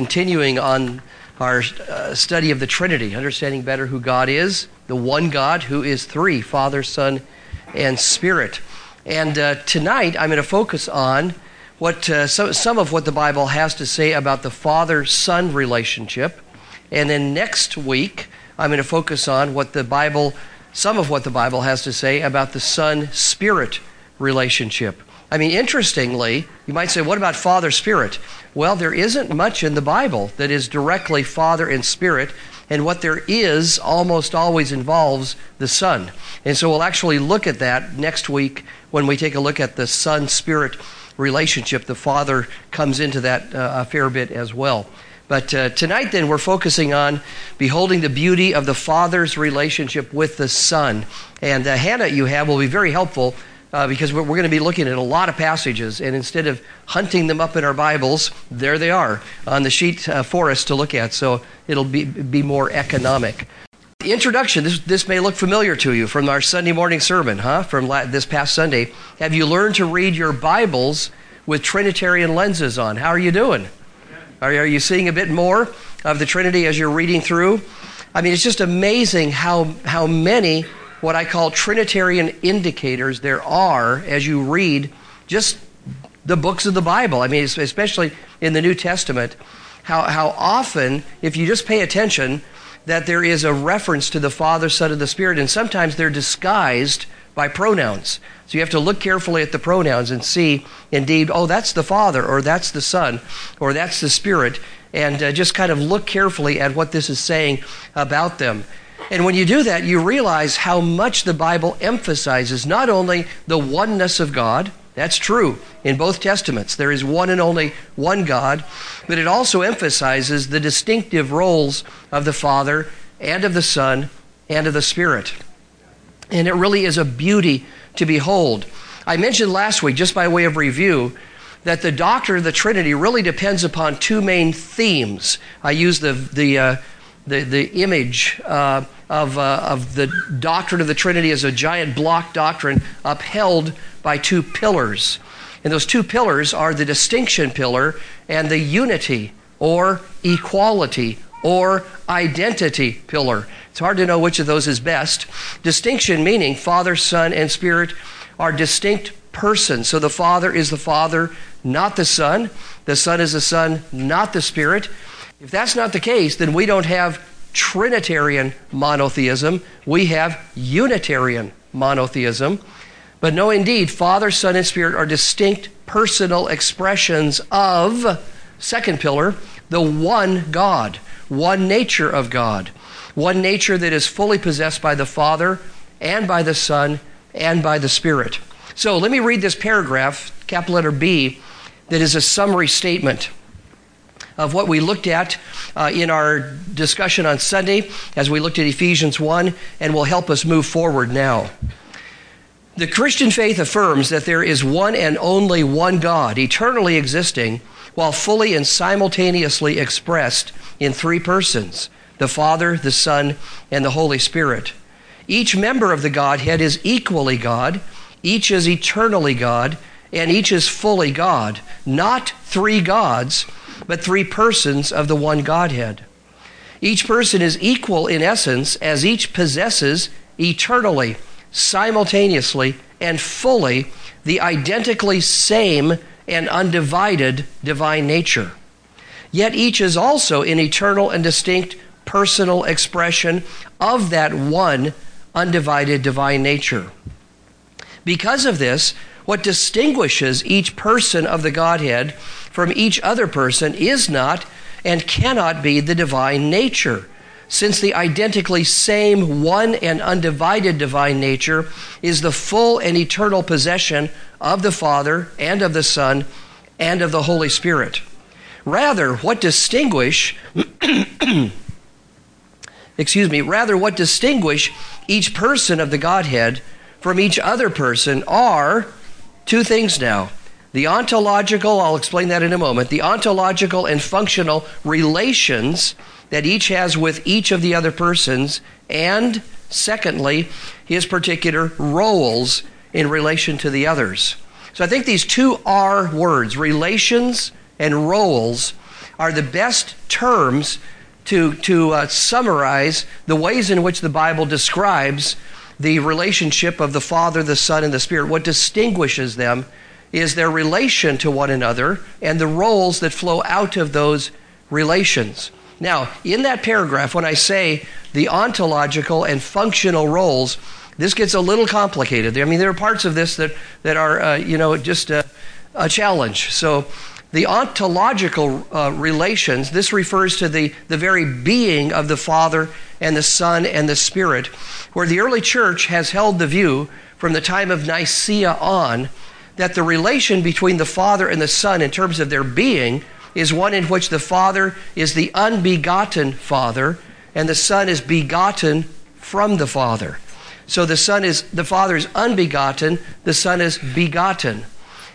continuing on our uh, study of the Trinity, understanding better who God is, the one God who is three Father, Son, and Spirit. And uh, tonight I'm going to focus on what uh, some, some of what the Bible has to say about the Father Son relationship. And then next week I'm going to focus on what the Bible, some of what the Bible has to say about the Son Spirit relationship. I mean, interestingly, you might say, what about Father Spirit? Well, there isn't much in the Bible that is directly Father and Spirit, and what there is almost always involves the Son. And so we'll actually look at that next week when we take a look at the Son Spirit relationship. The Father comes into that uh, a fair bit as well. But uh, tonight, then, we're focusing on beholding the beauty of the Father's relationship with the Son. And the handout you have will be very helpful uh, because we're, we're going to be looking at a lot of passages, and instead of hunting them up in our Bibles, there they are on the sheet uh, for us to look at, so it'll be, be more economic. The introduction, this, this may look familiar to you from our Sunday morning sermon, huh? From la- this past Sunday. Have you learned to read your Bibles with Trinitarian lenses on? How are you doing? Are, are you seeing a bit more of the Trinity as you're reading through? I mean, it's just amazing how, how many what I call Trinitarian indicators there are as you read just the books of the Bible. I mean, especially in the New Testament, how, how often, if you just pay attention, that there is a reference to the Father, Son, and the Spirit, and sometimes they're disguised by pronouns. So you have to look carefully at the pronouns and see, indeed, oh, that's the Father, or that's the Son, or that's the Spirit, and uh, just kind of look carefully at what this is saying about them. And when you do that, you realize how much the Bible emphasizes not only the oneness of God, that's true in both Testaments. There is one and only one God, but it also emphasizes the distinctive roles of the Father and of the Son and of the Spirit. And it really is a beauty to behold. I mentioned last week, just by way of review, that the doctrine of the Trinity really depends upon two main themes. I use the, the, uh, the, the image uh, of, uh, of the doctrine of the Trinity as a giant block doctrine upheld by two pillars. And those two pillars are the distinction pillar and the unity or equality or identity pillar. It's hard to know which of those is best. Distinction meaning Father, Son, and Spirit are distinct persons. So the Father is the Father, not the Son. The Son is the Son, not the Spirit. If that's not the case, then we don't have Trinitarian monotheism, we have Unitarian monotheism. But no, indeed, Father, Son, and Spirit are distinct personal expressions of, second pillar, the one God, one nature of God, one nature that is fully possessed by the Father and by the Son and by the Spirit. So let me read this paragraph, capital letter B, that is a summary statement of what we looked at uh, in our discussion on Sunday as we looked at Ephesians 1 and will help us move forward now. The Christian faith affirms that there is one and only one God, eternally existing, while fully and simultaneously expressed in three persons the Father, the Son, and the Holy Spirit. Each member of the Godhead is equally God, each is eternally God, and each is fully God, not three gods but three persons of the one Godhead. Each person is equal in essence as each possesses eternally, simultaneously, and fully the identically same and undivided divine nature. Yet each is also an eternal and distinct personal expression of that one undivided divine nature. Because of this, what distinguishes each person of the Godhead from each other person is not and cannot be the divine nature, since the identically same one and undivided divine nature is the full and eternal possession of the Father and of the Son and of the Holy Spirit. Rather, what distinguish excuse me, rather what distinguish each person of the Godhead from each other person are two things now the ontological, I'll explain that in a moment, the ontological and functional relations that each has with each of the other persons, and secondly, his particular roles in relation to the others. So I think these two R words, relations and roles, are the best terms to, to uh, summarize the ways in which the Bible describes the relationship of the Father, the Son, and the Spirit. What distinguishes them is their relation to one another and the roles that flow out of those relations. Now, in that paragraph, when I say the ontological and functional roles, this gets a little complicated. I mean, there are parts of this that, that are, uh, you know, just a, a challenge. So, the ontological uh, relations, this refers to the, the very being of the Father and the Son and the Spirit, where the early church has held the view from the time of Nicaea on that the relation between the Father and the Son in terms of their being is one in which the Father is the unbegotten Father and the Son is begotten from the Father. So the Son is, the Father is unbegotten, the Son is begotten.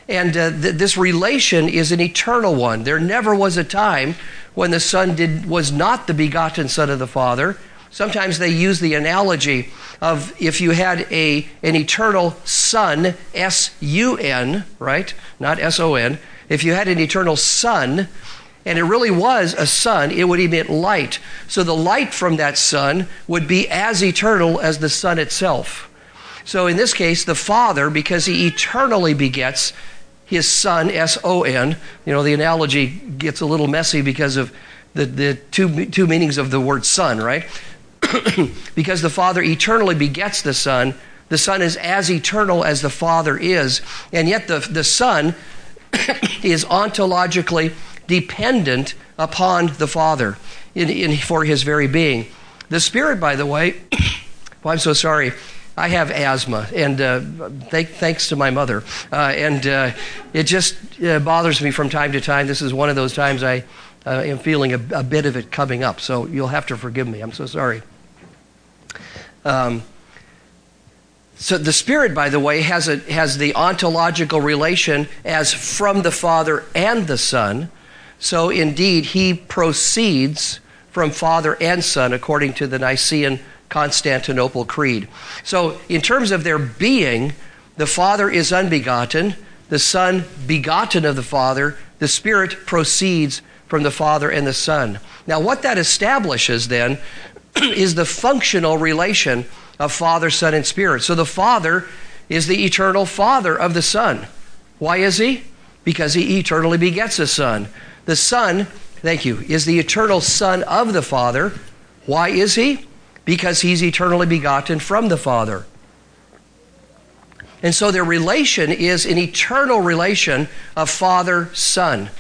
And uh, th- this relation is an eternal one. There never was a time when the Son did, was not the begotten Son of the Father. Sometimes they use the analogy of if you had a, an eternal Son, S U N, right? Not S O N. If you had an eternal Son, and it really was a sun, it would emit light. So the light from that sun would be as eternal as the sun itself. So in this case, the Father, because he eternally begets, his son, S O N. You know, the analogy gets a little messy because of the, the two, two meanings of the word son, right? because the Father eternally begets the Son, the Son is as eternal as the Father is, and yet the, the Son is ontologically dependent upon the Father in, in, for his very being. The Spirit, by the way, well, I'm so sorry. I have asthma, and uh, th- thanks to my mother. Uh, and uh, it just uh, bothers me from time to time. This is one of those times I uh, am feeling a, a, bit of it coming up, so you'll have to forgive me. I'm so sorry. Um, so the Spirit, by the way, has, a, has the ontological relation as from the Father and the Son. So indeed, he proceeds from Father and Son according to the Nicene Constantinople Creed. So, in terms of their being, the Father is unbegotten, the Son begotten of the Father, the Spirit proceeds from the Father and the Son. Now, what that establishes then is the functional relation of Father, Son, and Spirit. So, the Father is the eternal Father of the Son. Why is he? Because he eternally begets a Son. The Son, thank you, is the eternal Son of the Father. Why is he? because he's eternally begotten from the Father. And so their relation is an eternal relation of Father Son.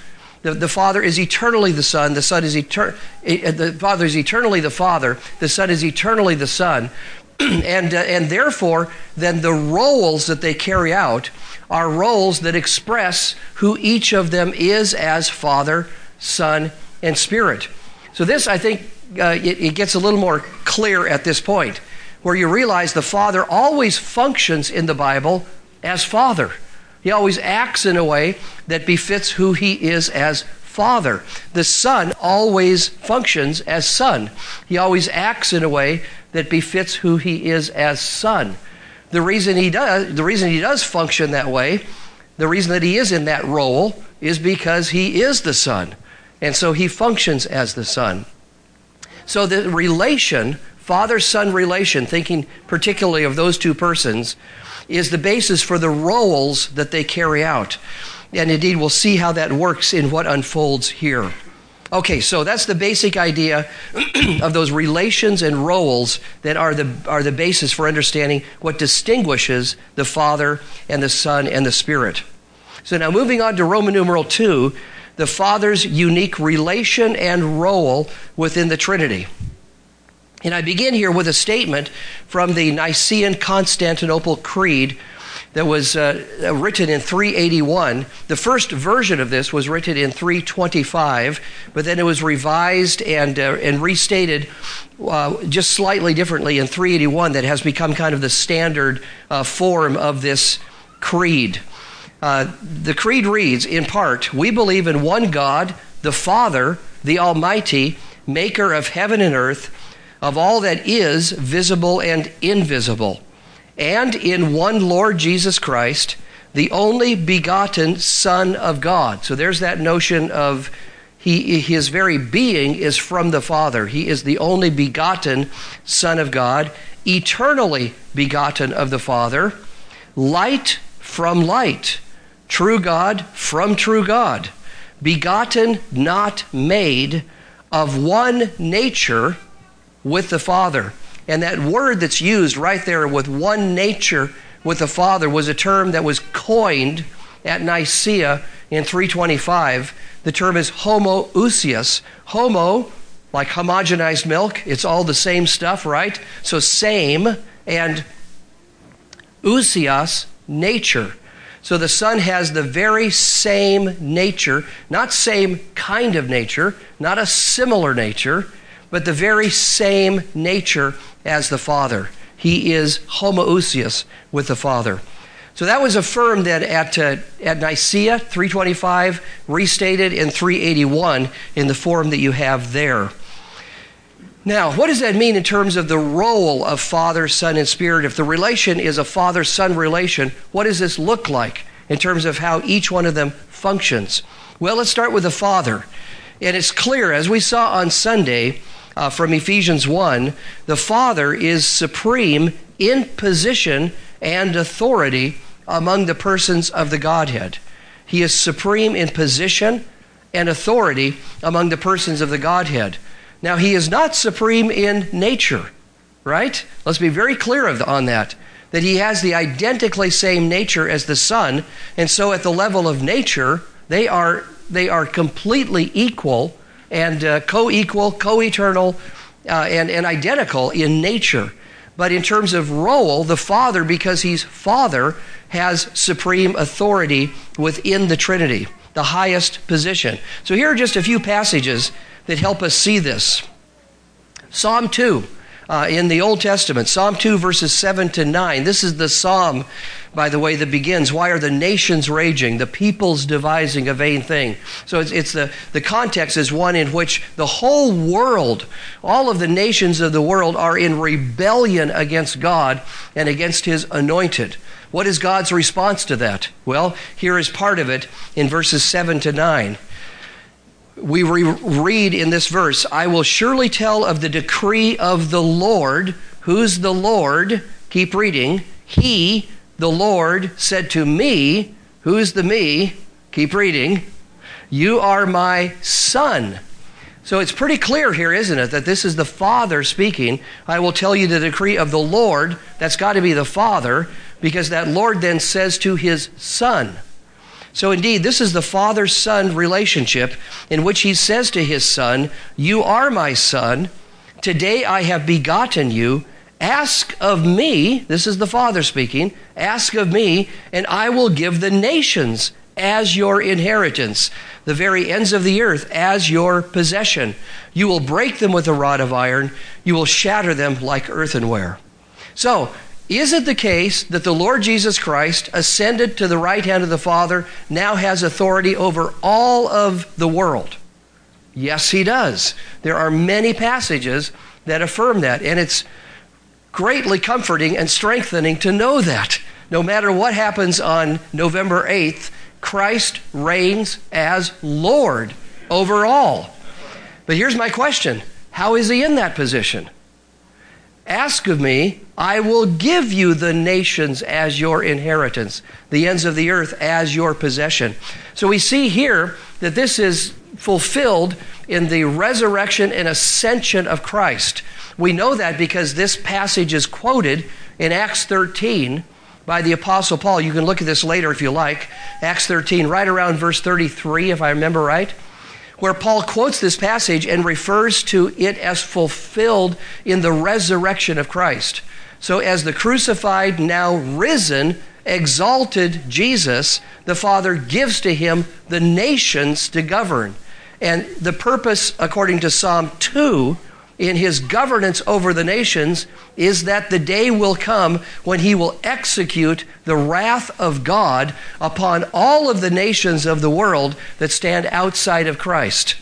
The, the Father is eternally the Son. The Son is etern- eh, the Father is eternally the Father. The Son is eternally the Son. and, uh, and therefore, then the roles that they carry out are roles that express who each of them is as Father, Son, and Spirit. So, this, I think, uh, it, it gets a little more clear at this point, where you realize the Father always functions in the Bible as Father. He always acts in a way that befits who he is as Father. The Son always functions as Son. He always acts in a way that befits who he is as Son. The reason he does, the reason he does function that way, the reason that he is in that role is because he is the Son. And so he functions as the Son. So the relation, father son relation, thinking particularly of those two persons, is the basis for the roles that they carry out. And indeed, we'll see how that works in what unfolds here. Okay, so that's the basic idea of those relations and roles that are the, are the basis for understanding what distinguishes the Father and the Son and the Spirit. So now moving on to Roman numeral 2, the Father's unique relation and role within the Trinity. And I begin here with a statement from the Nicene Constantinople Creed that was uh, written in 381. The first version of this was written in 325, but then it was revised and, uh, and restated uh, just slightly differently in 381, that has become kind of the standard uh, form of this creed. Uh, the creed reads, in part, We believe in one God, the Father, the Almighty, maker of heaven and earth, of all that is visible and invisible, and in one Lord Jesus Christ, the only begotten Son of God. So there's that notion of He, his very being is from the Father. He is the only begotten Son of God, eternally begotten of the Father, light from light, true God from true God, begotten, not made, of one nature with the Father. And that word that's used right there with one nature with the Father was a term that was coined at Nicaea in 325. The term is homoousios. Homo, like homogenized milk, it's all the same stuff, right? So same, and ousios, nature. So the Son has the very same nature, not same kind of nature, not a similar nature, but the very same nature as the Father. He is homoousios with the Father. So that was affirmed at, uh, at Nicaea 325, restated in 381 in the form that you have there. Now, what does that mean in terms of the role of Father, Son, and Spirit? If the relation is a Father Son relation, what does this look like in terms of how each one of them functions? Well, let's start with the Father. And it's clear, as we saw on Sunday, uh, from Ephesians 1, the Father is supreme in position and authority among the persons of the Godhead. He is supreme in position and authority among the persons of the Godhead. Now, he is not supreme in nature, right? Let's be very clear of, on that. That he has the identically same nature as the Son, and so at the level of nature, they are, they are completely equal and uh, co equal, co eternal, uh, and, and identical in nature. But in terms of role, the Father, because he's Father, has supreme authority within the Trinity, the highest position. So here are just a few passages that help us see this. Psalm 2 uh, in the Old Testament, Psalm 2, verses 7 to 9. This is the psalm, by the way, that begins Why are the nations raging? The peoples devising a vain thing. So it's, it's the, the context is one in which the whole world, all of the nations of the world, are in rebellion against God and against his anointed. What is God's response to that? Well, here is part of it in verses 7 to 9 we re- read in this verse, I will surely tell of the decree of the Lord. Who's the Lord? Keep reading. He, the Lord, said to me, Who's the me? Keep reading. You are my son. So it's pretty clear here, isn't it, that this is the Father speaking. I will tell you the decree of the Lord. That's got to be the Father, because that Lord then says to his Son. So, indeed, this is the father son relationship in which he says to his son, You are my son. Today I have begotten you. Ask of me, this is the Father speaking, ask of me, and I will give the nations as your inheritance, the very ends of the earth as your possession. You will break them with a rod of iron, you will shatter them like earthenware. So, is it the case that the Lord Jesus Christ, ascended to the right hand of the Father, now has authority over all of the world? Yes, he does. There are many passages that affirm that, and it's greatly comforting and strengthening to know that. No matter what happens on November 8th, Christ reigns as Lord over all. But here's my question How is he in that position? Ask of me, I will give you the nations as your inheritance, the ends of the earth as your possession. So we see here that this is fulfilled in the resurrection and ascension of Christ. We know that because this passage is quoted in Acts 13 by the Apostle Paul. You can look at this later if you like. Acts 13, right around verse 33, if I remember right where Paul quotes this passage and refers to it as fulfilled in the resurrection of Christ. So, as the crucified, now risen, exalted Jesus, the Father gives to him the nations to govern. And the purpose, according to Psalm 2, in his governance over the nations is that the day will come when he will execute the wrath of God upon all of the nations of the world that stand outside of Christ.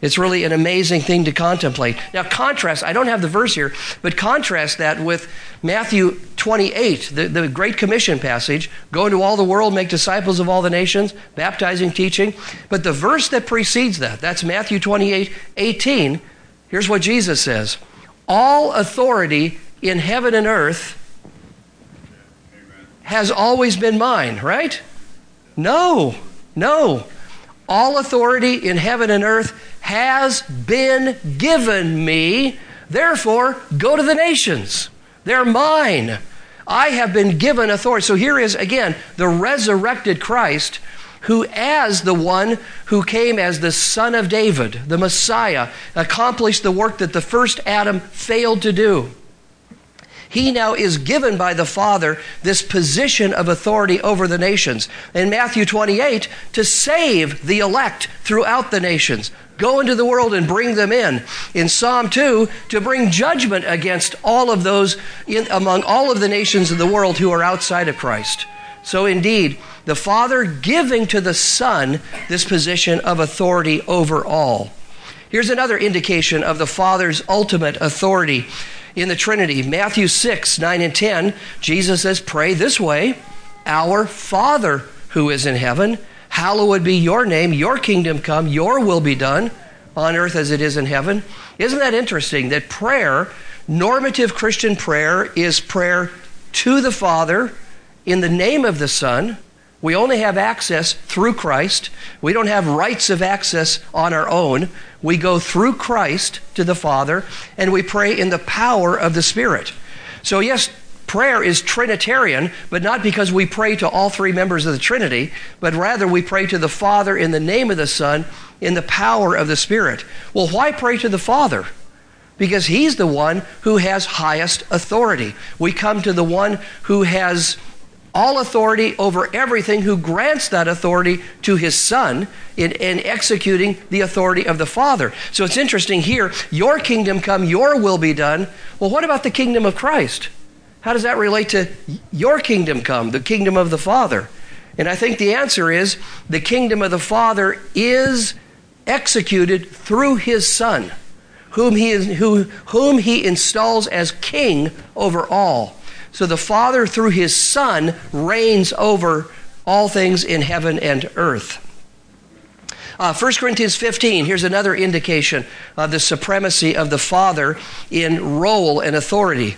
It's really an amazing thing to contemplate. Now, contrast, I don't have the verse here, but contrast that with Matthew 28, the, the Great Commission passage go into all the world, make disciples of all the nations, baptizing, teaching. But the verse that precedes that, that's Matthew 28, 18. Here's what Jesus says All authority in heaven and earth has always been mine, right? No, no. All authority in heaven and earth has been given me. Therefore, go to the nations. They're mine. I have been given authority. So here is, again, the resurrected Christ who, as the one who came as the Son of David, the Messiah, accomplished the work that the first Adam failed to do he now is given by the Father this position of authority over the nations. In Matthew 28, to save the elect throughout the nations. Go into the world and bring them in. In Psalm 2, to bring judgment against all of those in, among all of the nations of the world who are outside of Christ. So, indeed, the Father giving to the Son this position of authority over all. Here's another indication of the Father's ultimate authority in the Trinity. Matthew 6, 9 and 10, Jesus says, Pray this way Our Father who is in heaven, hallowed be your name, your kingdom come, your will be done on earth as it is in heaven. Isn't that interesting that prayer, normative Christian prayer, is prayer to the Father in the name of the Son? We only have access through Christ. We don't have rights of access on our own. We go through Christ to the Father, and we pray in the power of the Spirit. So, yes, prayer is Trinitarian, but not because we pray to all three members of the Trinity, but rather we pray to the Father in the name of the Son, in the power of the Spirit. Well, why pray to the Father? Because He's the one who has highest authority. We come to the one who has all authority over everything, who grants that authority to his Son in, in, executing the authority of the Father. So it's interesting here your kingdom come, your will be done. Well, what about the kingdom of Christ? How does that relate to your kingdom come, the kingdom of the Father? And I think the answer is the kingdom of the Father is executed through his Son, whom he, is, who, whom he installs as king over all. So the Father, through his Son, reigns over all things in heaven and earth. Uh, 1 Corinthians 15, here's another indication of the supremacy of the Father in role and authority.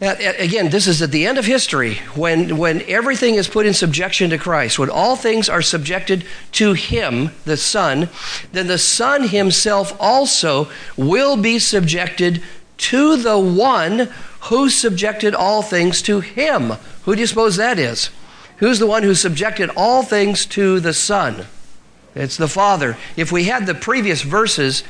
Again, this is at the end of history when, when everything is put in subjection to Christ, when all things are subjected to Him, the Son, then the Son Himself also will be subjected to the one who subjected all things to him. Who do you suppose that is? Who's the one who subjected all things to the Son? It's the Father. If we had the previous verses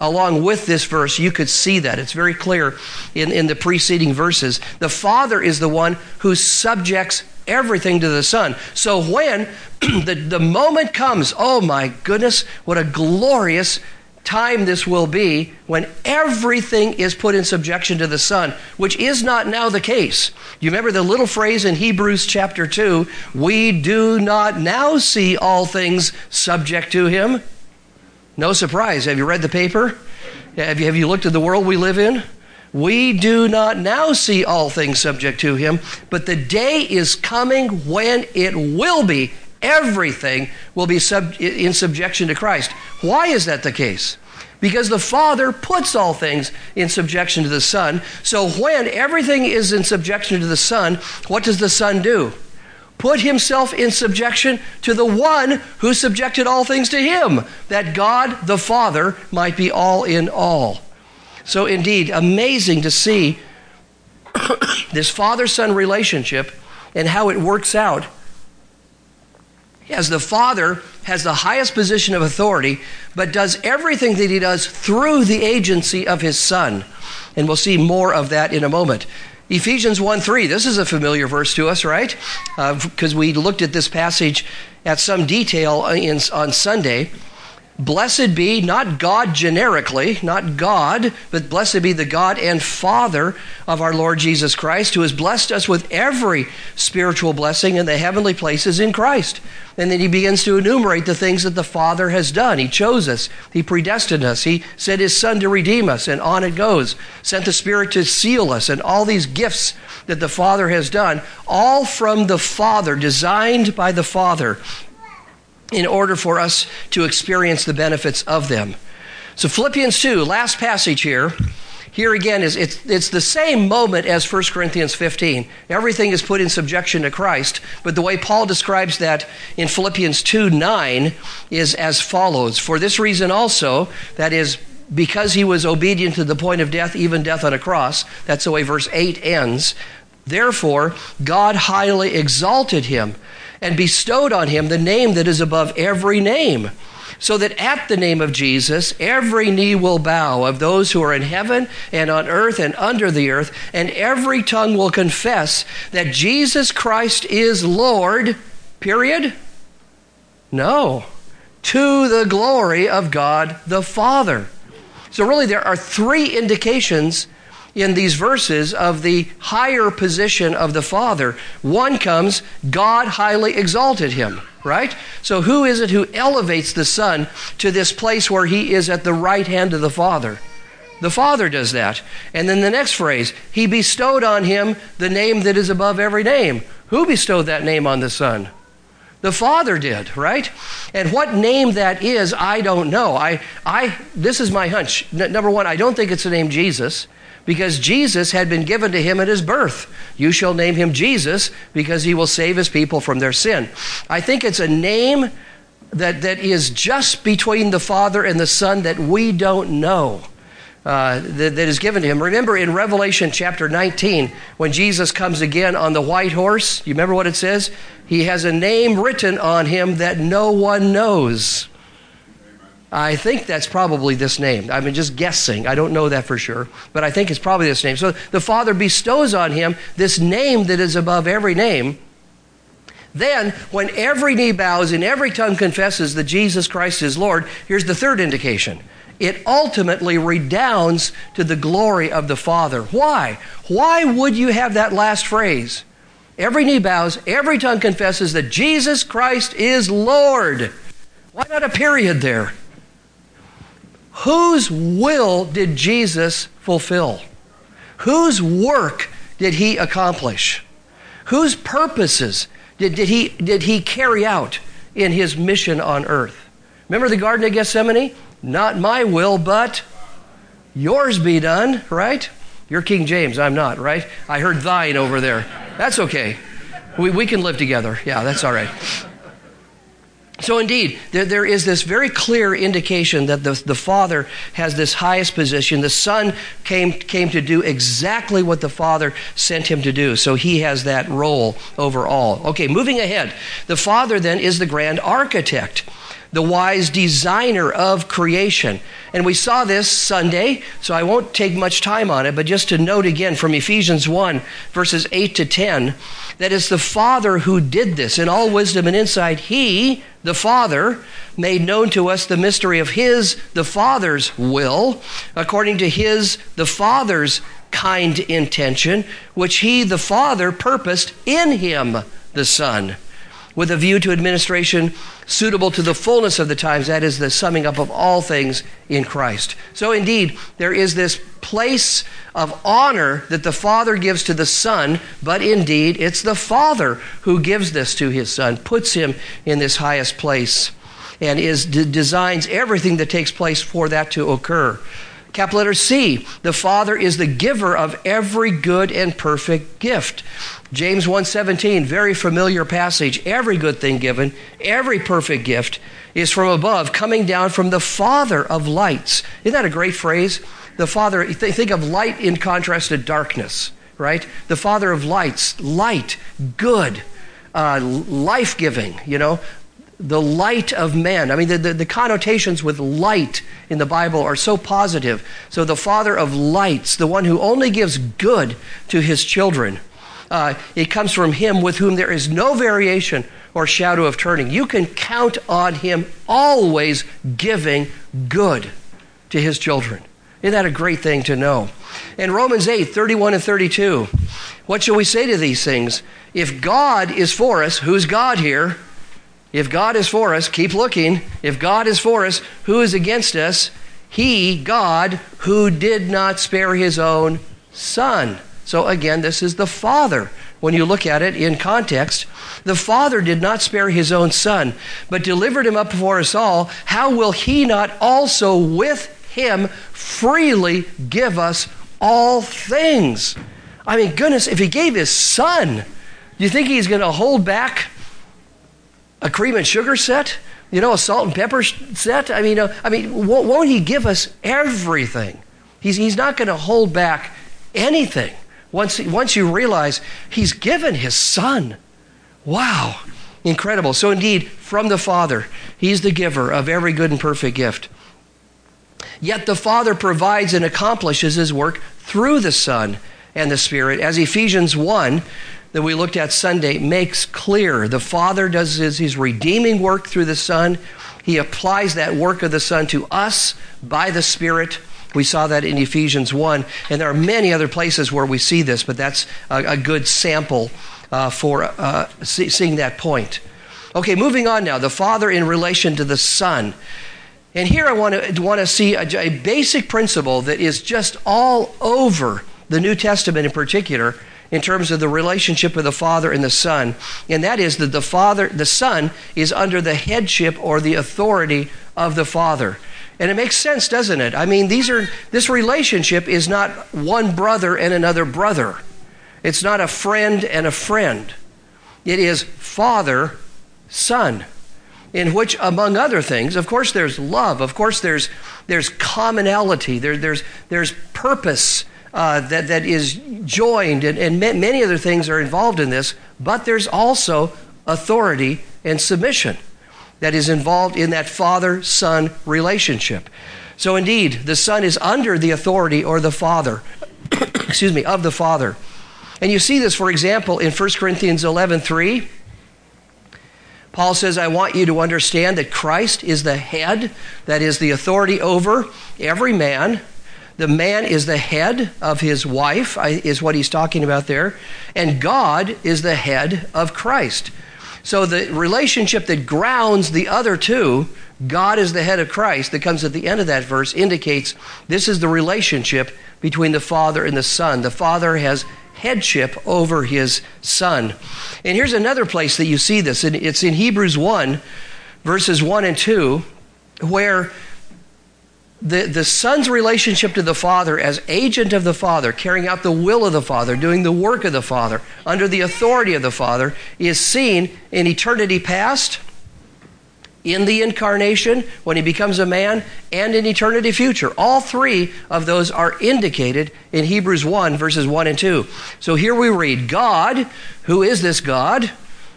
along with this verse, you could see that. It's very clear in, in the preceding verses. The Father is the one who subjects everything to the Son. So when the, the moment comes, oh my goodness, what a glorious time this will be when everything is put in subjection to the Son, which is not now the case. You remember the little phrase in Hebrews chapter 2 we do not now see all things subject to Him? No surprise. Have you read the paper? Have you, have you looked at the world we live in? We do not now see all things subject to him, but the day is coming when it will be everything will be sub- in subjection to Christ. Why is that the case? Because the Father puts all things in subjection to the Son. So when everything is in subjection to the Son, what does the Son do? Put himself in subjection to the one who subjected all things to him, that God the Father might be all in all. So, indeed, amazing to see this father son relationship and how it works out as the Father has the highest position of authority, but does everything that he does through the agency of his Son. And we'll see more of that in a moment. Ephesians 1 3, this is a familiar verse to us, right? Because uh, we looked at this passage at some detail in, on Sunday. Blessed be not God generically, not God, but blessed be the God and Father of our Lord Jesus Christ, who has blessed us with every spiritual blessing in the heavenly places in Christ. And then he begins to enumerate the things that the Father has done. He chose us, He predestined us, He sent His Son to redeem us, and on it goes. Sent the Spirit to seal us, and all these gifts that the Father has done, all from the Father, designed by the Father in order for us to experience the benefits of them. So, Philippians 2, last passage here. Here again is it's, it's the same moment as 1 Corinthians 15. Everything is put in subjection to Christ, but the way Paul describes that in Philippians 2 9 is as follows. For this reason also, that is, because he was obedient to the point of death, even death on a cross, that's the way verse 8 ends. Therefore, God highly exalted him and bestowed on him the name that is above every name, so that at the name of Jesus every knee will bow of those who are in heaven and on earth and under the earth, and every tongue will confess that Jesus Christ is Lord. Period? No. To the glory of God the Father. So, really, there are three indications in these verses of the higher position of the Father. One comes, God highly exalted him, right? So who is it who elevates the Son to this place where he is at the right hand of the Father? The Father does that. And then the next phrase, He bestowed on him the name that is above every name. Who bestowed that name on the Son? The Father did, right? And what name that is, I don't know. I, I, this is my hunch. N- number one, I don't think it's the name Jesus because Jesus had been given to him at his birth. You shall name him Jesus because he will save his people from their sin. I think it's a name that, that is just between the Father and the Son that we don't know. Uh, that, that is given to him. Remember in Revelation chapter 19, when Jesus comes again on the white horse, you remember what it says? He has a name written on him that no one knows. I think that's probably this name. I'm just guessing. I don't know that for sure, but I think it's probably this name. So the Father bestows on him this name that is above every name. Then, when every knee bows and every tongue confesses that Jesus Christ is Lord, here's the third indication. It ultimately redounds to the glory of the Father. Why? Why would you have that last phrase? Every knee bows, every tongue confesses that Jesus Christ is Lord. Why not a period there? Whose will did Jesus fulfill? Whose work did he accomplish? Whose purposes did, did, he, did he carry out in his mission on earth? Remember the Garden of Gethsemane? Not my will, but yours be done, right? You're King James, I'm not, right? I heard thine over there. That's okay. We, we can live together. Yeah, that's all right. So, indeed, there, there is this very clear indication that the, the Father has this highest position. The Son came, came to do exactly what the Father sent him to do. So, he has that role over all. Okay, moving ahead. The Father then is the grand architect, the wise designer of creation. And we saw this Sunday, so I won't take much time on it, but just to note again from Ephesians 1, verses 8 to 10 that it's the Father who did this. In all wisdom and insight, He, the Father, made known to us the mystery of His, the Father's will, according to His, the Father's kind intention, which He, the Father, purposed in Him, the Son, with a view to administration suitable to the fullness of the times, that is, the summing up of all things in Christ. So, indeed, there is this place of honor that the Father gives to the Son, but indeed, it's the Father who gives this to his Son, puts him in this highest place, and is designs everything that takes place for that to occur. Capital letter C, the Father is the giver of every good and perfect gift. James 1:17, very familiar passage. Every good thing given, every perfect gift is from above, coming down from the Father of lights. Isn't that a great phrase? The Father, think of light in contrast to darkness, right? The Father of lights, light, good, uh, life giving, you know, the light of men. I mean, the, the, the, connotations with light in the Bible are so positive. So, the Father of lights, the one who only gives good to his children, uh, it comes from him with whom there is no variation or shadow of turning. You can count on Him always giving good to His children. Isn't that a great thing to know? In Romans 8, 31 and 32, what shall we say to these things? If God is for us, who's God here? If God is for us, keep looking. If God is for us, who is against us? He, God, who did not spare his own son. So again, this is the Father. When you look at it in context, the Father did not spare his own son, but delivered him up for us all. How will he not also with him freely give us all things? I mean, goodness, if he gave his son, do you think he's going to hold back a cream and sugar set? You know, a salt and pepper set? I mean, uh, I mean, won't he give us everything? He's, he's not going to hold back anything once, once you realize he's given his son. Wow, incredible. So, indeed, from the Father, he's the giver of every good and perfect gift. Yet the Father provides and accomplishes his work through the Son and the Spirit, as Ephesians 1 that we looked at Sunday makes clear. The Father does his, his redeeming work through the Son. He applies that work of the Son to us by the Spirit. We saw that in Ephesians 1. And there are many other places where we see this, but that's a, a good sample uh, for uh, see, seeing that point. Okay, moving on now. The Father in relation to the Son. And here I want to, want to see a, a basic principle that is just all over the New Testament in particular in terms of the relationship of the Father and the Son, and that is that the Father, the Son, is under the headship or the authority of the Father. And it makes sense, doesn't it? I mean, these are this relationship is not one brother and another brother. It's not a friend and a friend. It is father, son, in which, among other things, of course, there's love. Of course, there's there's commonality. There, there's there's purpose uh, that, that is joined, and, and many other things are involved in this, but there's also authority and submission that is involved in that father son relationship. So, indeed, the son is under the authority or the father, excuse me, of the father. And you see this, for example, in 1 Corinthians 11 3. Paul says, I want you to understand that Christ is the head, that is the authority over every man, the man is the head of his wife, is what he's talking about there. And God is the head of Christ. So the relationship that grounds the other two, God is the head of Christ, that comes at the end of that verse, indicates this is the relationship between the Father and the Son. The Father has headship over his Son. And here's another place that you see this, and it's in Hebrews 1, verses 1 and 2, where the, the son's relationship to the father as agent of the father, carrying out the will of the father, doing the work of the father, under the authority of the father, is seen in eternity past, in the incarnation, when he becomes a man, and in eternity future. All three of those are indicated in Hebrews 1, verses 1 and 2. So here we read God, who is this God?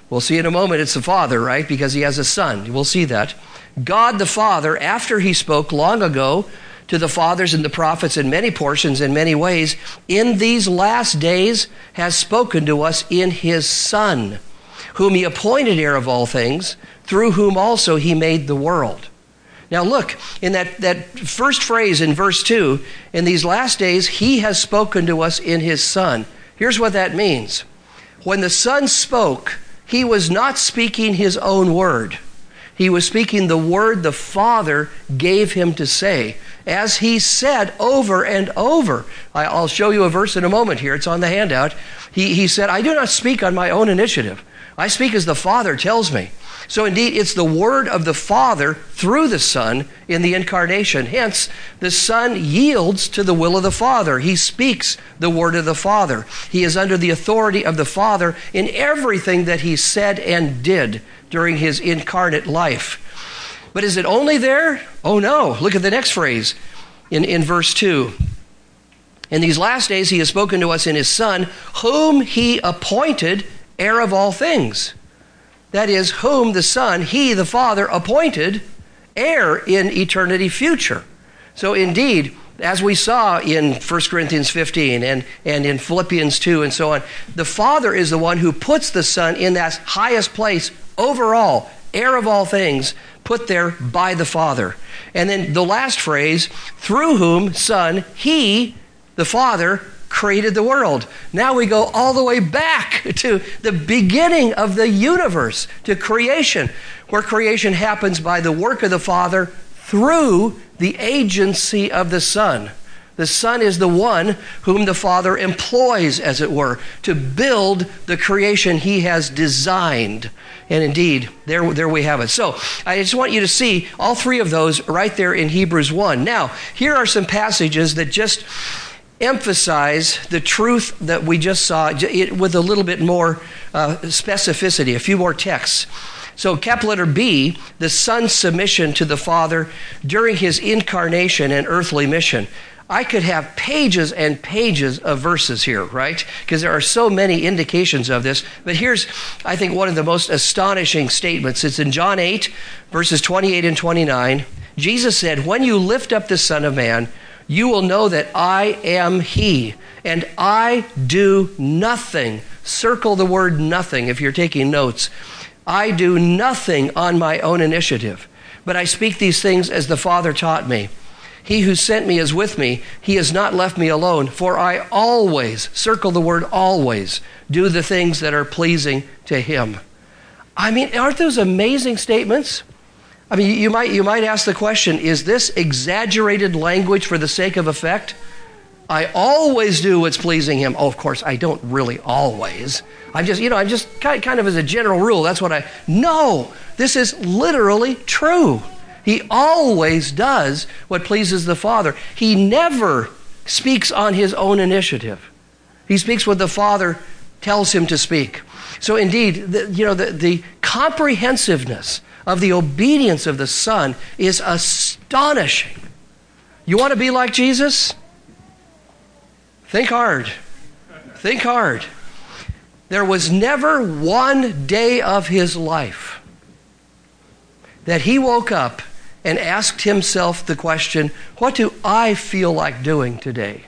We'll see in a moment it's the Father, right? Because he has a son. We'll see that. God the Father, after he spoke long ago to the fathers and the prophets in many portions, in many ways, in these last days has spoken to us in his Son, whom he appointed heir of all things, through whom also he made the world. Now, look, in that, that first phrase in verse 2, in these last days, he has spoken to us in his Son. Here's what that means. When the Son spoke, he was not speaking his own word. He was speaking the word the Father gave him to say. As he said over and over, I'll show you a verse in a moment here, it's on the handout. He, he said, I do not speak on my own initiative, I speak as the Father tells me. So, indeed, it's the word of the Father through the Son in the incarnation. Hence, the Son yields to the will of the Father. He speaks the word of the Father. He is under the authority of the Father in everything that he said and did during his incarnate life. But is it only there? Oh no. Look at the next phrase in, in verse 2. In these last days, he has spoken to us in his Son, whom he appointed heir of all things. That is, whom the Son, he, the Father, appointed heir in eternity future. So, indeed, as we saw in 1 Corinthians 15 and, and in Philippians 2 and so on, the Father is the one who puts the Son in that highest place overall, heir of all things, put there by the Father. And then the last phrase, through whom, Son, He, the Father, created the world. Now we go all the way back to the beginning of the universe, to creation, where creation happens by the work of the Father through the agency of the Son. The Son is the one whom the Father employs, as it were, to build the creation He has designed. And indeed, there, there we have it. So I just want you to see all three of those right there in Hebrews 1. Now, here are some passages that just emphasize the truth that we just saw with a little bit more uh, specificity, a few more texts. So, cap letter B, the Son's submission to the Father during his incarnation and earthly mission. I could have pages and pages of verses here, right? Because there are so many indications of this. But here's, I think, one of the most astonishing statements. It's in John 8, verses 28 and 29. Jesus said, When you lift up the Son of Man, you will know that I am He, and I do nothing. Circle the word nothing if you're taking notes. I do nothing on my own initiative, but I speak these things as the Father taught me. He who sent me is with me. He has not left me alone, for I always, circle the word always, do the things that are pleasing to him. I mean, aren't those amazing statements? I mean, you might, you might ask the question is this exaggerated language for the sake of effect? I always do what's pleasing him. Oh, of course, I don't really always. I'm just, you know, I'm just kind, kind of as a general rule. That's what I. No, this is literally true. He always does what pleases the Father. He never speaks on his own initiative. He speaks what the Father tells him to speak. So, indeed, the, you know, the, the comprehensiveness of the obedience of the Son is astonishing. You want to be like Jesus? Think hard. Think hard. There was never one day of his life that he woke up and asked himself the question, What do I feel like doing today?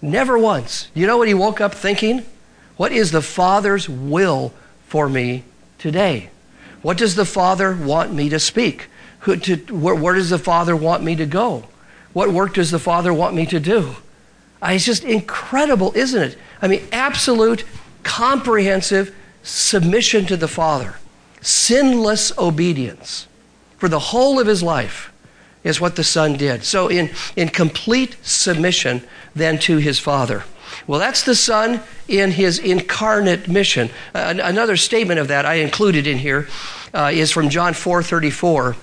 Never once. You know what he woke up thinking? What is the Father's will for me today? What does the Father want me to speak? Who, to, where, where, does the Father want me to go? What work does the Father want me to do? Uh, it's just incredible, isn't it? I mean, absolute, comprehensive submission to the Father, sinless obedience for the whole of his life is what the Son did. So, in, in complete submission then to his Father. Well, that's the Son in his incarnate mission. Uh, another statement of that I included in here uh, is from John 4 34.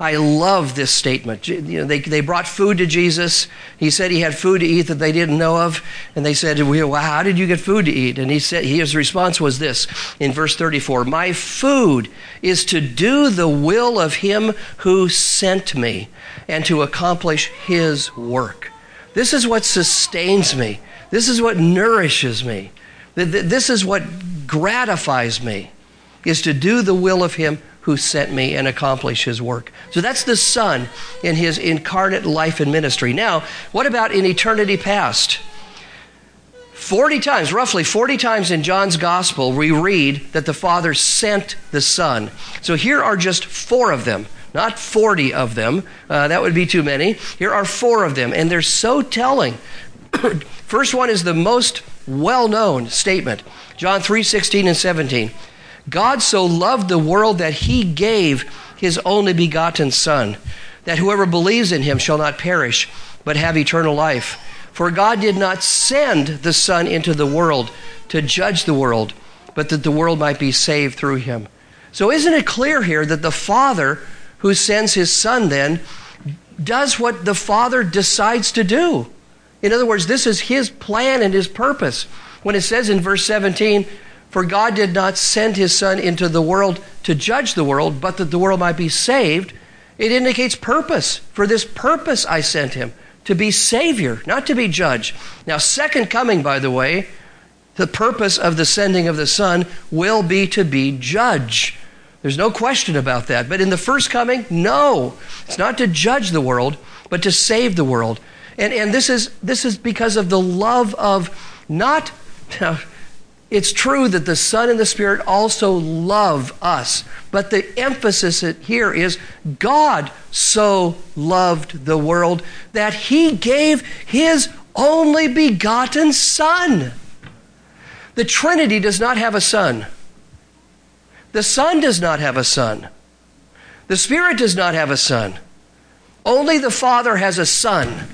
I love this statement. You know, they, they brought food to Jesus. He said he had food to eat that they didn't know of. And they said, well, How did you get food to eat? And he said, his response was this in verse 34 My food is to do the will of him who sent me and to accomplish his work. This is what sustains me. This is what nourishes me. This is what gratifies me, is to do the will of him who sent me and accomplish his work. So that's the Son in his incarnate life and ministry. Now, what about in eternity past? 40 times, roughly 40 times in John's gospel, we read that the Father sent the Son. So here are just four of them, not 40 of them. Uh, that would be too many. Here are four of them, and they're so telling. First one is the most well known statement John 3 16 and 17. God so loved the world that he gave his only begotten Son, that whoever believes in him shall not perish, but have eternal life. For God did not send the Son into the world to judge the world, but that the world might be saved through him. So, isn't it clear here that the Father who sends his Son then does what the Father decides to do? In other words, this is his plan and his purpose. When it says in verse 17, for God did not send his Son into the world to judge the world, but that the world might be saved. It indicates purpose. For this purpose I sent him, to be Savior, not to be judge. Now, second coming, by the way, the purpose of the sending of the Son will be to be judge. There's no question about that. But in the first coming, no. It's not to judge the world, but to save the world. And, and this, is, this is because of the love of not. It's true that the Son and the Spirit also love us, but the emphasis here is God so loved the world that he gave his only begotten Son. The Trinity does not have a Son. The Son does not have a Son. The Spirit does not have a Son. Only the Father has a Son.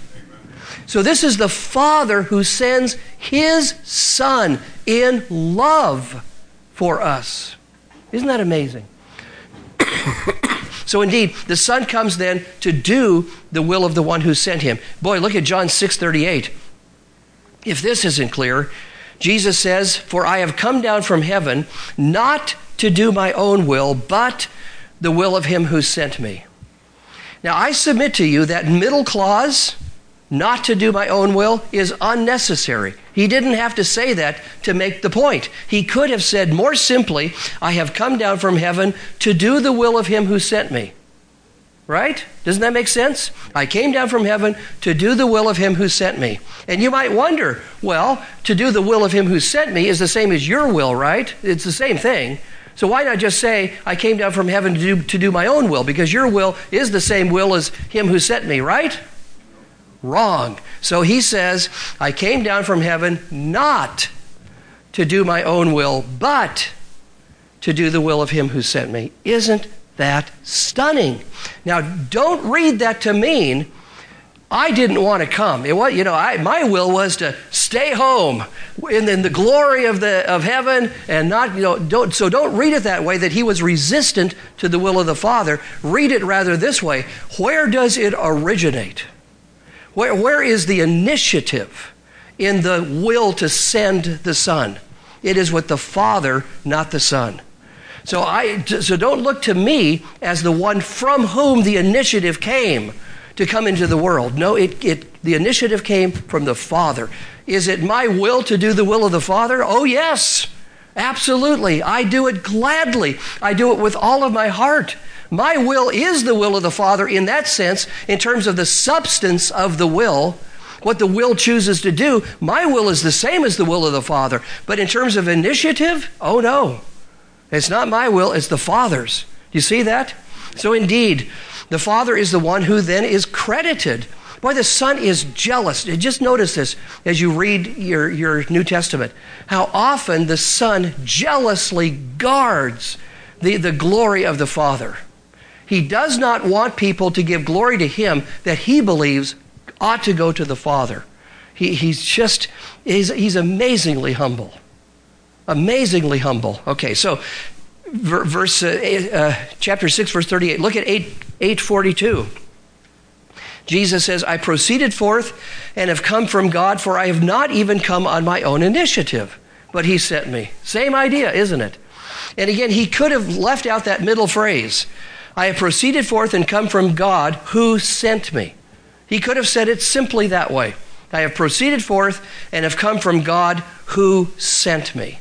So this is the Father who sends His Son in love for us. Isn't that amazing? so indeed, the Son comes then to do the will of the one who sent him. Boy, look at John 6:38. If this isn't clear, Jesus says, "For I have come down from heaven not to do my own will, but the will of him who sent me." Now, I submit to you that middle clause not to do my own will is unnecessary. He didn't have to say that to make the point. He could have said more simply, I have come down from heaven to do the will of him who sent me. Right? Doesn't that make sense? I came down from heaven to do the will of him who sent me. And you might wonder, well, to do the will of him who sent me is the same as your will, right? It's the same thing. So why not just say, I came down from heaven to do, to do my own will? Because your will is the same will as him who sent me, right? Wrong. So he says, I came down from heaven not to do my own will, but to do the will of him who sent me. Isn't that stunning? Now, don't read that to mean I didn't want to come. It was, you know, I, my will was to stay home in, in, the glory of, the, of heaven and not, you know, don't, so don't read it that way that he was resistant to the will of the Father. Read it rather this way Where does it originate? Where, where is the initiative in the will to send the Son? It is with the Father, not the Son. So, I, so don't look to me as the one from whom the initiative came to come into the world. No, it, it, the initiative came from the Father. Is it my will to do the will of the Father? Oh, yes, absolutely. I do it gladly. I do it with all of my heart. My will is the will of the Father in that sense, in terms of the substance of the will, what the will chooses to do. My will is the same as the will of the Father. But in terms of initiative, oh no. It's not my will, it's the Father's. You see that? So indeed, the Father is the one who then is credited. Boy, the Son is jealous. Just notice this as you read your, your New Testament how often the Son jealously guards the, the glory of the Father. He does not want people to give glory to him that he believes ought to go to the Father. He, he's just, he's, he's amazingly humble. Amazingly humble. Okay, so verse, uh, uh, chapter 6, verse 38. Look at 8, 842. Jesus says, I proceeded forth and have come from God, for I have not even come on my own initiative, but he sent me. Same idea, isn't it? And again, he could have left out that middle phrase. I have proceeded forth and come from God who sent me. He could have said it simply that way. I have proceeded forth and have come from God who sent me.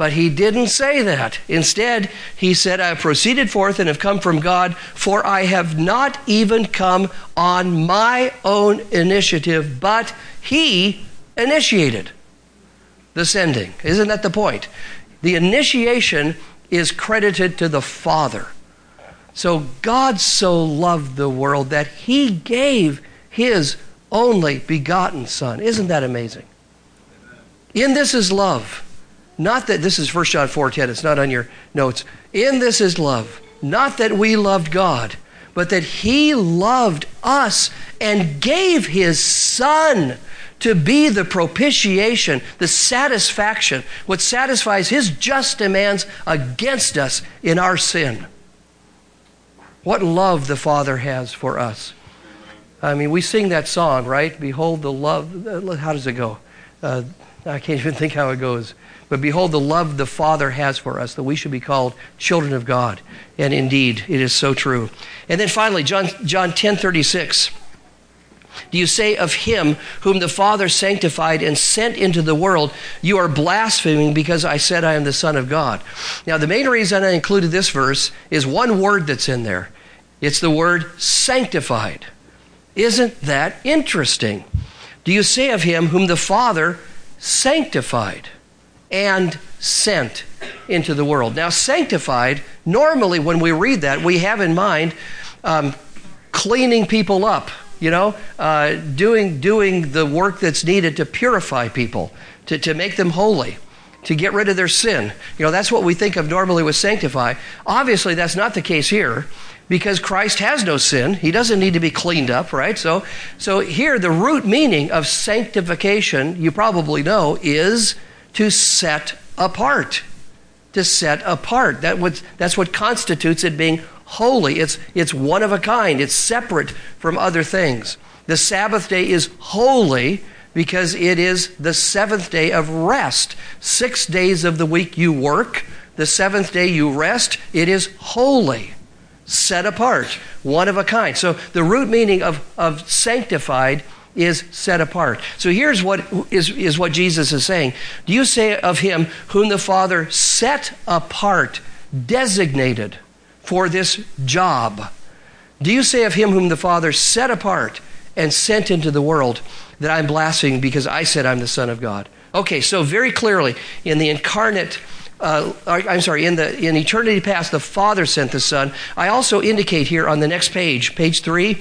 But he didn't say that. Instead, he said, I have proceeded forth and have come from God, for I have not even come on my own initiative, but he initiated the sending. Isn't that the point? The initiation is credited to the Father. So God so loved the world that he gave his only begotten Son. Isn't that amazing? In this is love. Not that this is 1 John 4:10, it's not on your notes. In this is love. Not that we loved God, but that he loved us and gave his son to be the propitiation, the satisfaction, what satisfies his just demands against us in our sin. What love the Father has for us. I mean, we sing that song, right? Behold the love. How does it go? Uh, I can't even think how it goes. But behold the love the Father has for us, that we should be called children of God. And indeed, it is so true. And then finally, John, John 10 36 do you say of him whom the Father sanctified and sent into the world, you are blaspheming because I said I am the Son of God? Now, the main reason I included this verse is one word that's in there it's the word sanctified. Isn't that interesting? Do you say of him whom the Father sanctified? And sent into the world. Now, sanctified, normally when we read that, we have in mind um, cleaning people up, you know, uh, doing, doing the work that's needed to purify people, to, to make them holy to get rid of their sin. You know, that's what we think of normally with sanctify. Obviously, that's not the case here because Christ has no sin. He doesn't need to be cleaned up, right? So, so here, the root meaning of sanctification, you probably know, is to set apart. To set apart. That what, that's what constitutes it being holy. It's, it's one of a kind, it's separate from other things. The Sabbath day is holy because it is the seventh day of rest. Six days of the week you work, the seventh day you rest. It is holy, set apart, one of a kind. So the root meaning of, of sanctified is set apart. So here's what is, is what Jesus is saying. Do you say of him whom the Father set apart, designated for this job? Do you say of him whom the Father set apart and sent into the world that I'm blaspheming because I said I'm the Son of God? Okay, so very clearly in the incarnate uh, I'm sorry, in the in eternity past, the Father sent the Son. I also indicate here on the next page, page three,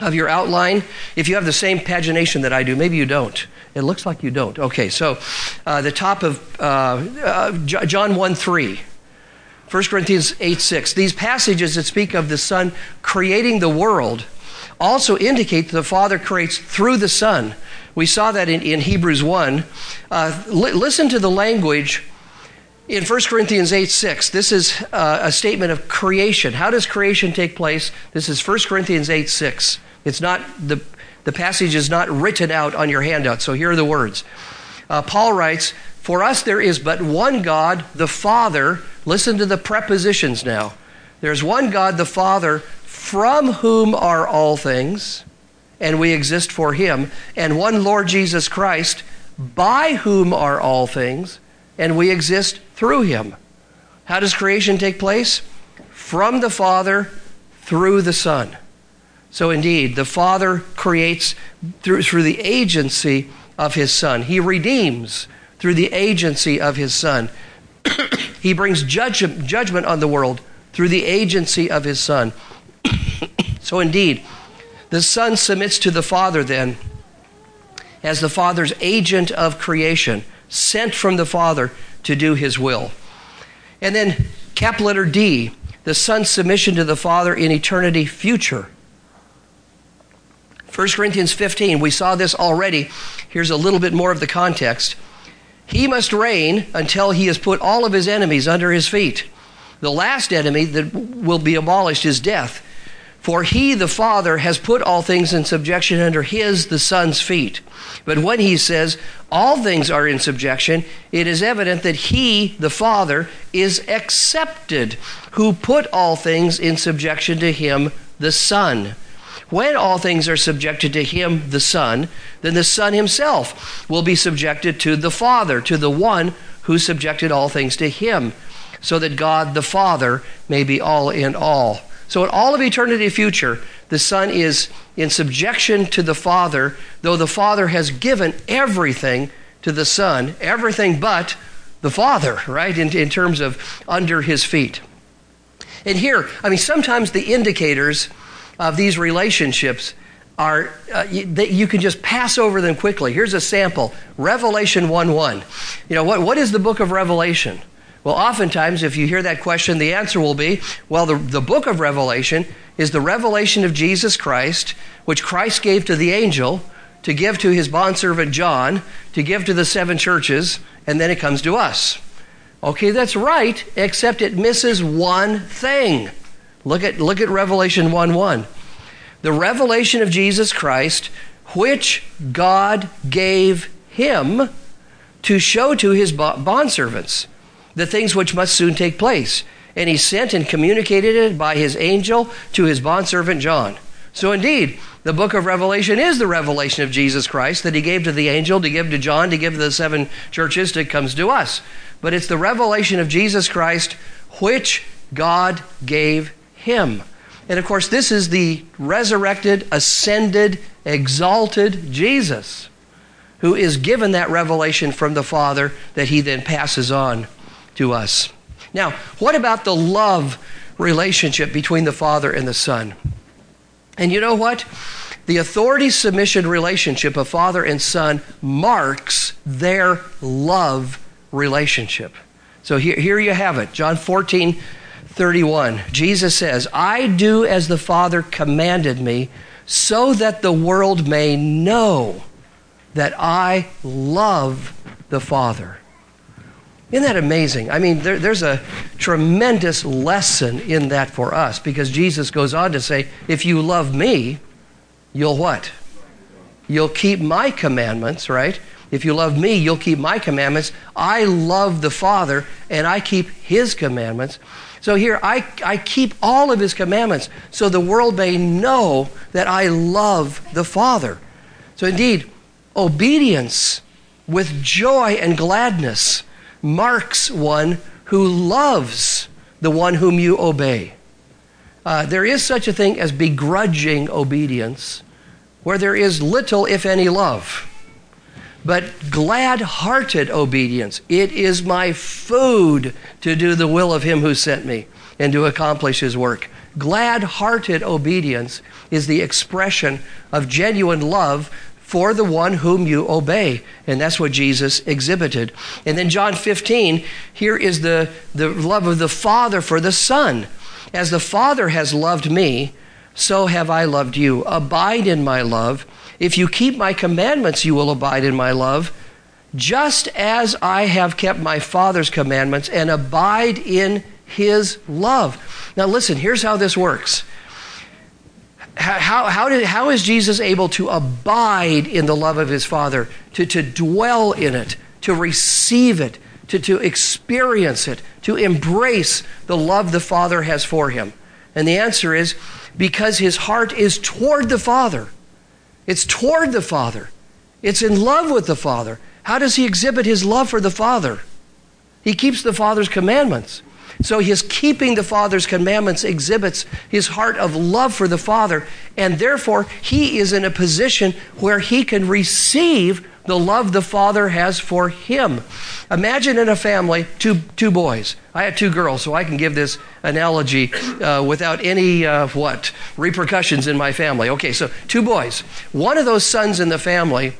of your outline, if you have the same pagination that I do, maybe you don't. It looks like you don't. Okay, so uh, the top of uh, uh, John 1 3, 1 Corinthians 8 6. These passages that speak of the Son creating the world also indicate that the Father creates through the Son. We saw that in, in Hebrews 1. Uh, li- listen to the language in 1 Corinthians 8 6, this is uh, a statement of creation. How does creation take place? This is 1 Corinthians 8 6. It's not, the, the passage is not written out on your handout, so here are the words. Uh, Paul writes, For us there is but one God, the Father. Listen to the prepositions now. There's one God, the Father, from whom are all things, and we exist for him, and one Lord Jesus Christ, by whom are all things, and we exist through him. How does creation take place? From the Father through the Son. So, indeed, the Father creates through, through the agency of His Son. He redeems through the agency of His Son. he brings judge, judgment on the world through the agency of His Son. so, indeed, the Son submits to the Father then as the Father's agent of creation, sent from the Father to do his will. And then, cap letter D, the Son's submission to the Father in eternity future. 1 Corinthians 15, we saw this already. Here's a little bit more of the context. He must reign until he has put all of his enemies under his feet. The last enemy that will be abolished is death. For he, the Father, has put all things in subjection under his, the Son's feet. But when he says all things are in subjection, it is evident that he, the Father, is accepted, who put all things in subjection to him, the Son. When all things are subjected to him, the Son, then the Son himself will be subjected to the Father, to the one who subjected all things to him, so that God the Father may be all in all. So, in all of eternity future, the Son is in subjection to the Father, though the Father has given everything to the Son, everything but the Father, right, in, in terms of under his feet. And here, I mean, sometimes the indicators of these relationships are uh, you, that you can just pass over them quickly. Here's a sample Revelation 1 1. You know, what, what is the book of Revelation? Well, oftentimes, if you hear that question, the answer will be well, the, the book of Revelation is the revelation of Jesus Christ, which Christ gave to the angel to give to his bondservant John, to give to the seven churches, and then it comes to us. Okay, that's right, except it misses one thing. Look at, look at Revelation 1 1. The revelation of Jesus Christ, which God gave him to show to his bondservants the things which must soon take place. And he sent and communicated it by his angel to his bondservant John. So, indeed, the book of Revelation is the revelation of Jesus Christ that he gave to the angel, to give to John, to give to the seven churches, that comes to us. But it's the revelation of Jesus Christ which God gave him. And of course, this is the resurrected, ascended, exalted Jesus. who is given that revelation from the Father that he then passes on to us. Now, what about the love relationship between the Father and the Son? And you know what? The authority submission relationship of Father and Son marks their love relationship. So here, here you have it. John 14, 31. Jesus says, I do as the Father commanded me, so that the world may know that I love the Father. Isn't that amazing? I mean, there, there's a tremendous lesson in that for us because Jesus goes on to say, if you love me, you'll what? You'll keep my commandments, right? If you love me, you'll keep my commandments. I love the Father, and I keep his commandments. So here, I, I keep all of his commandments so the world may know that I love the Father. So indeed, obedience with joy and gladness marks one who loves the one whom you obey. Uh, there is such a thing as begrudging obedience, where there is little, if any, love. But glad hearted obedience, it is my food to do the will of him who sent me and to accomplish his work. Glad hearted obedience is the expression of genuine love for the one whom you obey. And that's what Jesus exhibited. And then John 15, here is the, the love of the Father for the Son. As the Father has loved me, so have I loved you. Abide in my love. If you keep my commandments, you will abide in my love, just as I have kept my Father's commandments and abide in his love. Now, listen, here's how this works how, how, did, how is Jesus able to abide in the love of his Father, to, to dwell in it, to receive it, to, to experience it, to embrace the love the Father has for him? And the answer is because his heart is toward the Father. It's toward the Father. It's in love with the Father. How does he exhibit his love for the Father? He keeps the Father's commandments. So his keeping the Father's commandments exhibits his heart of love for the Father, and therefore he is in a position where he can receive the love the Father has for him. Imagine in a family, two, two boys. I had two girls, so I can give this analogy uh, without any, uh, what, repercussions in my family. Okay, so two boys. One of those sons in the family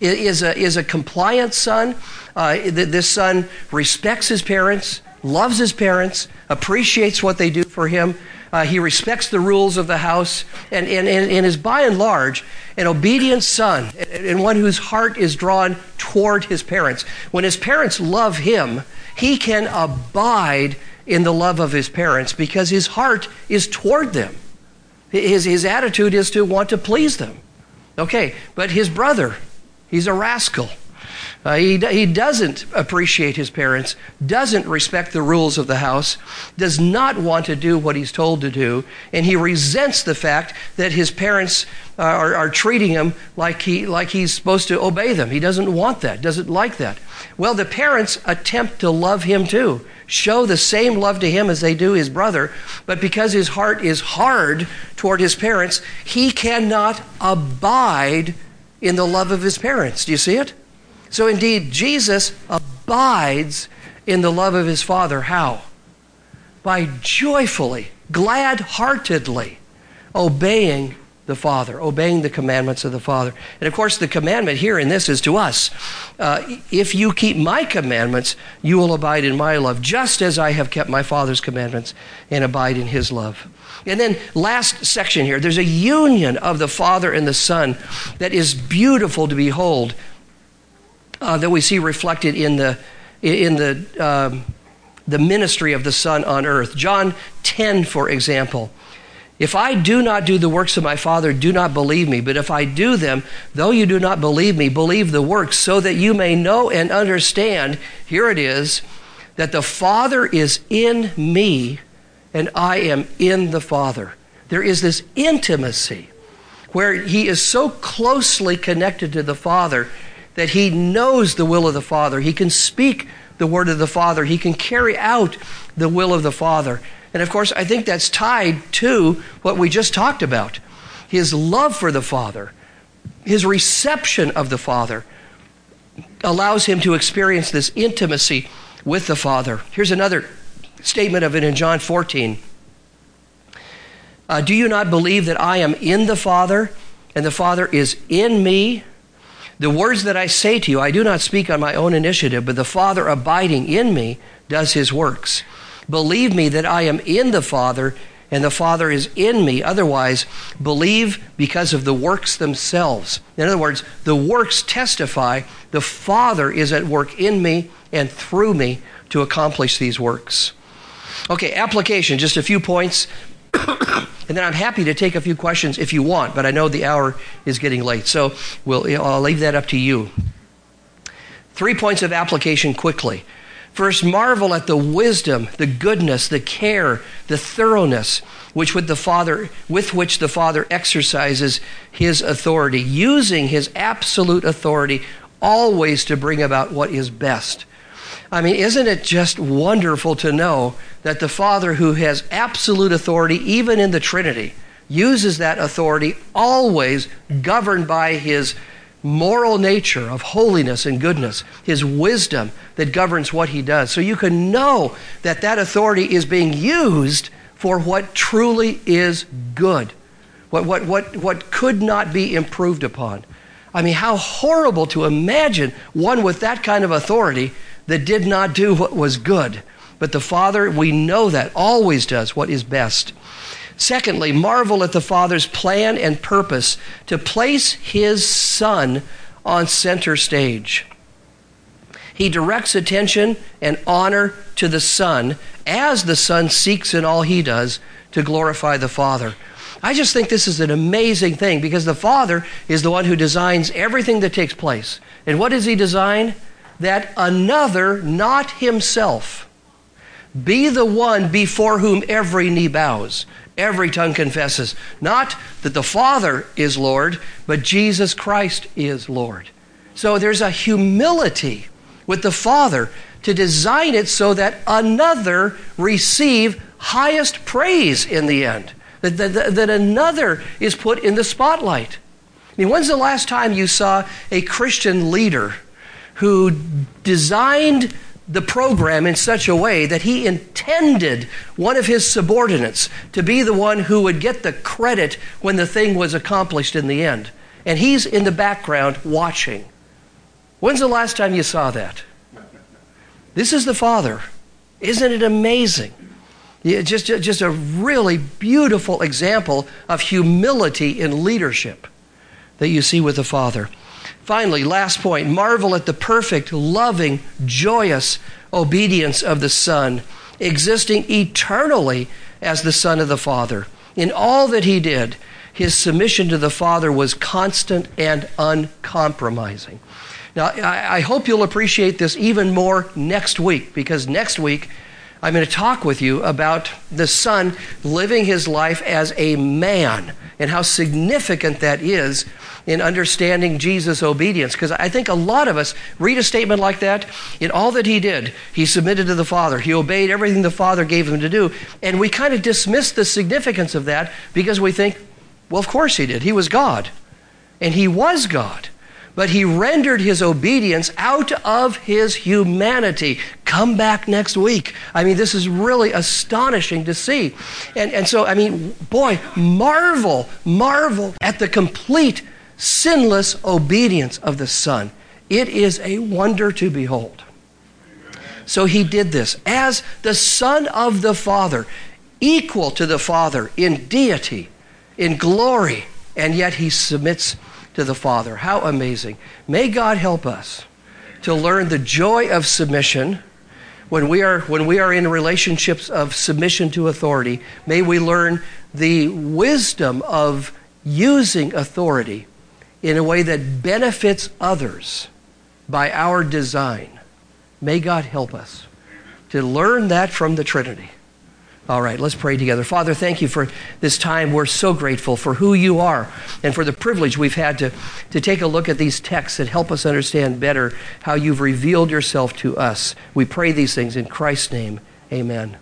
is a, is a compliant son. Uh, this son respects his parents, loves his parents, appreciates what they do for him. Uh, he respects the rules of the house, and, and, and is by and large an obedient son and one whose heart is drawn toward his parents. When his parents love him, he can abide in the love of his parents because his heart is toward them. His, his attitude is to want to please them. Okay, but his brother, he's a rascal. Uh, he, he doesn't appreciate his parents, doesn't respect the rules of the house, does not want to do what he's told to do, and he resents the fact that his parents are, are treating him like, he, like he's supposed to obey them. He doesn't want that, doesn't like that. Well, the parents attempt to love him too, show the same love to him as they do his brother, but because his heart is hard toward his parents, he cannot abide in the love of his parents. Do you see it? So indeed, Jesus abides in the love of his Father. How? By joyfully, glad heartedly obeying the Father, obeying the commandments of the Father. And of course, the commandment here in this is to us uh, if you keep my commandments, you will abide in my love, just as I have kept my Father's commandments and abide in his love. And then, last section here, there's a union of the Father and the Son that is beautiful to behold uh, that we see reflected in the, in the, um, the ministry of the Son on earth. John 10, for example. If I do not do the works of my Father, do not believe me. But if I do them, though you do not believe me, believe the works, so that you may know and understand, here it is, that the Father is in me and I am in the Father. There is this intimacy where he is so closely connected to the Father that he knows the will of the Father. He can speak the word of the Father. He can carry out the will of the Father. And of course, I think that's tied to what we just talked about his love for the Father, his reception of the Father allows him to experience this intimacy with the Father. Here's another statement of it in John 14. Uh, Do you not believe that I am in the Father and the Father is in me? The words that I say to you, I do not speak on my own initiative, but the Father abiding in me does his works. Believe me that I am in the Father and the Father is in me. Otherwise, believe because of the works themselves. In other words, the works testify the Father is at work in me and through me to accomplish these works. Okay, application, just a few points. and then I'm happy to take a few questions if you want, but I know the hour is getting late. So we'll, I'll leave that up to you. Three points of application quickly. First, marvel at the wisdom, the goodness, the care, the thoroughness which with the Father with which the Father exercises his authority, using his absolute authority always to bring about what is best. I mean, isn't it just wonderful to know that the Father who has absolute authority even in the Trinity uses that authority always governed by his moral nature of holiness and goodness, his wisdom that governs what he does. So you can know that that authority is being used for what truly is good, what, what, what, what could not be improved upon. I mean, how horrible to imagine one with that kind of authority that did not do what was good. But the Father, we know that, always does what is best. Secondly, marvel at the Father's plan and purpose to place his Son on center stage. He directs attention and honor to the Son as the Son seeks in all he does to glorify the Father. I just think this is an amazing thing because the Father is the one who designs everything that takes place. And what does he design? That another, not himself, be the one before whom every knee bows every tongue confesses. Not that the Father is Lord, but Jesus Christ is Lord. So there's a humility with the Father to design it so that another receive highest praise in the end, that, that, that another is put in the spotlight. I mean, when's the last time you saw a Christian leader who designed the program in such a way that he intended one of his subordinates to be the one who would get the credit when the thing was accomplished in the end. And he's in the background watching. When's the last time you saw that? This is the Father. Isn't it amazing? Just, just a really beautiful example of humility in leadership that you see with the Father. Finally, last point marvel at the perfect, loving, joyous obedience of the Son, existing eternally as the Son of the Father. In all that he did, his submission to the Father was constant and uncompromising. Now, I, hope you'll appreciate this even more next week, because next week I'm going to talk with you about the Son living his life as a man and how significant that is in understanding Jesus' obedience. Because I think a lot of us read a statement like that. In all that he did, he submitted to the Father, he obeyed everything the Father gave him to do. And we kind of dismiss the significance of that because we think, well, of course he did. He was God. And he was God but he rendered his obedience out of his humanity. Come back next week. I mean, this is really astonishing to see. And, and so, I mean, boy, marvel, marvel at the complete sinless obedience of the Son. It is a wonder to behold. So he did this as the Son of the Father, equal to the Father in deity, in glory, and yet he submits to the Father. How amazing. May God help us to learn the joy of submission. When we, are, when we are in relationships of submission to authority, may we learn the wisdom of using authority in a way that benefits others by our design. May God help us to learn that from the Trinity. All right, let's pray together. Father, thank you for this time. We're so grateful for who you are and for the privilege we've had to, to take a look at these texts that help us understand better how you've revealed yourself to us. We pray these things in Christ's name. Amen.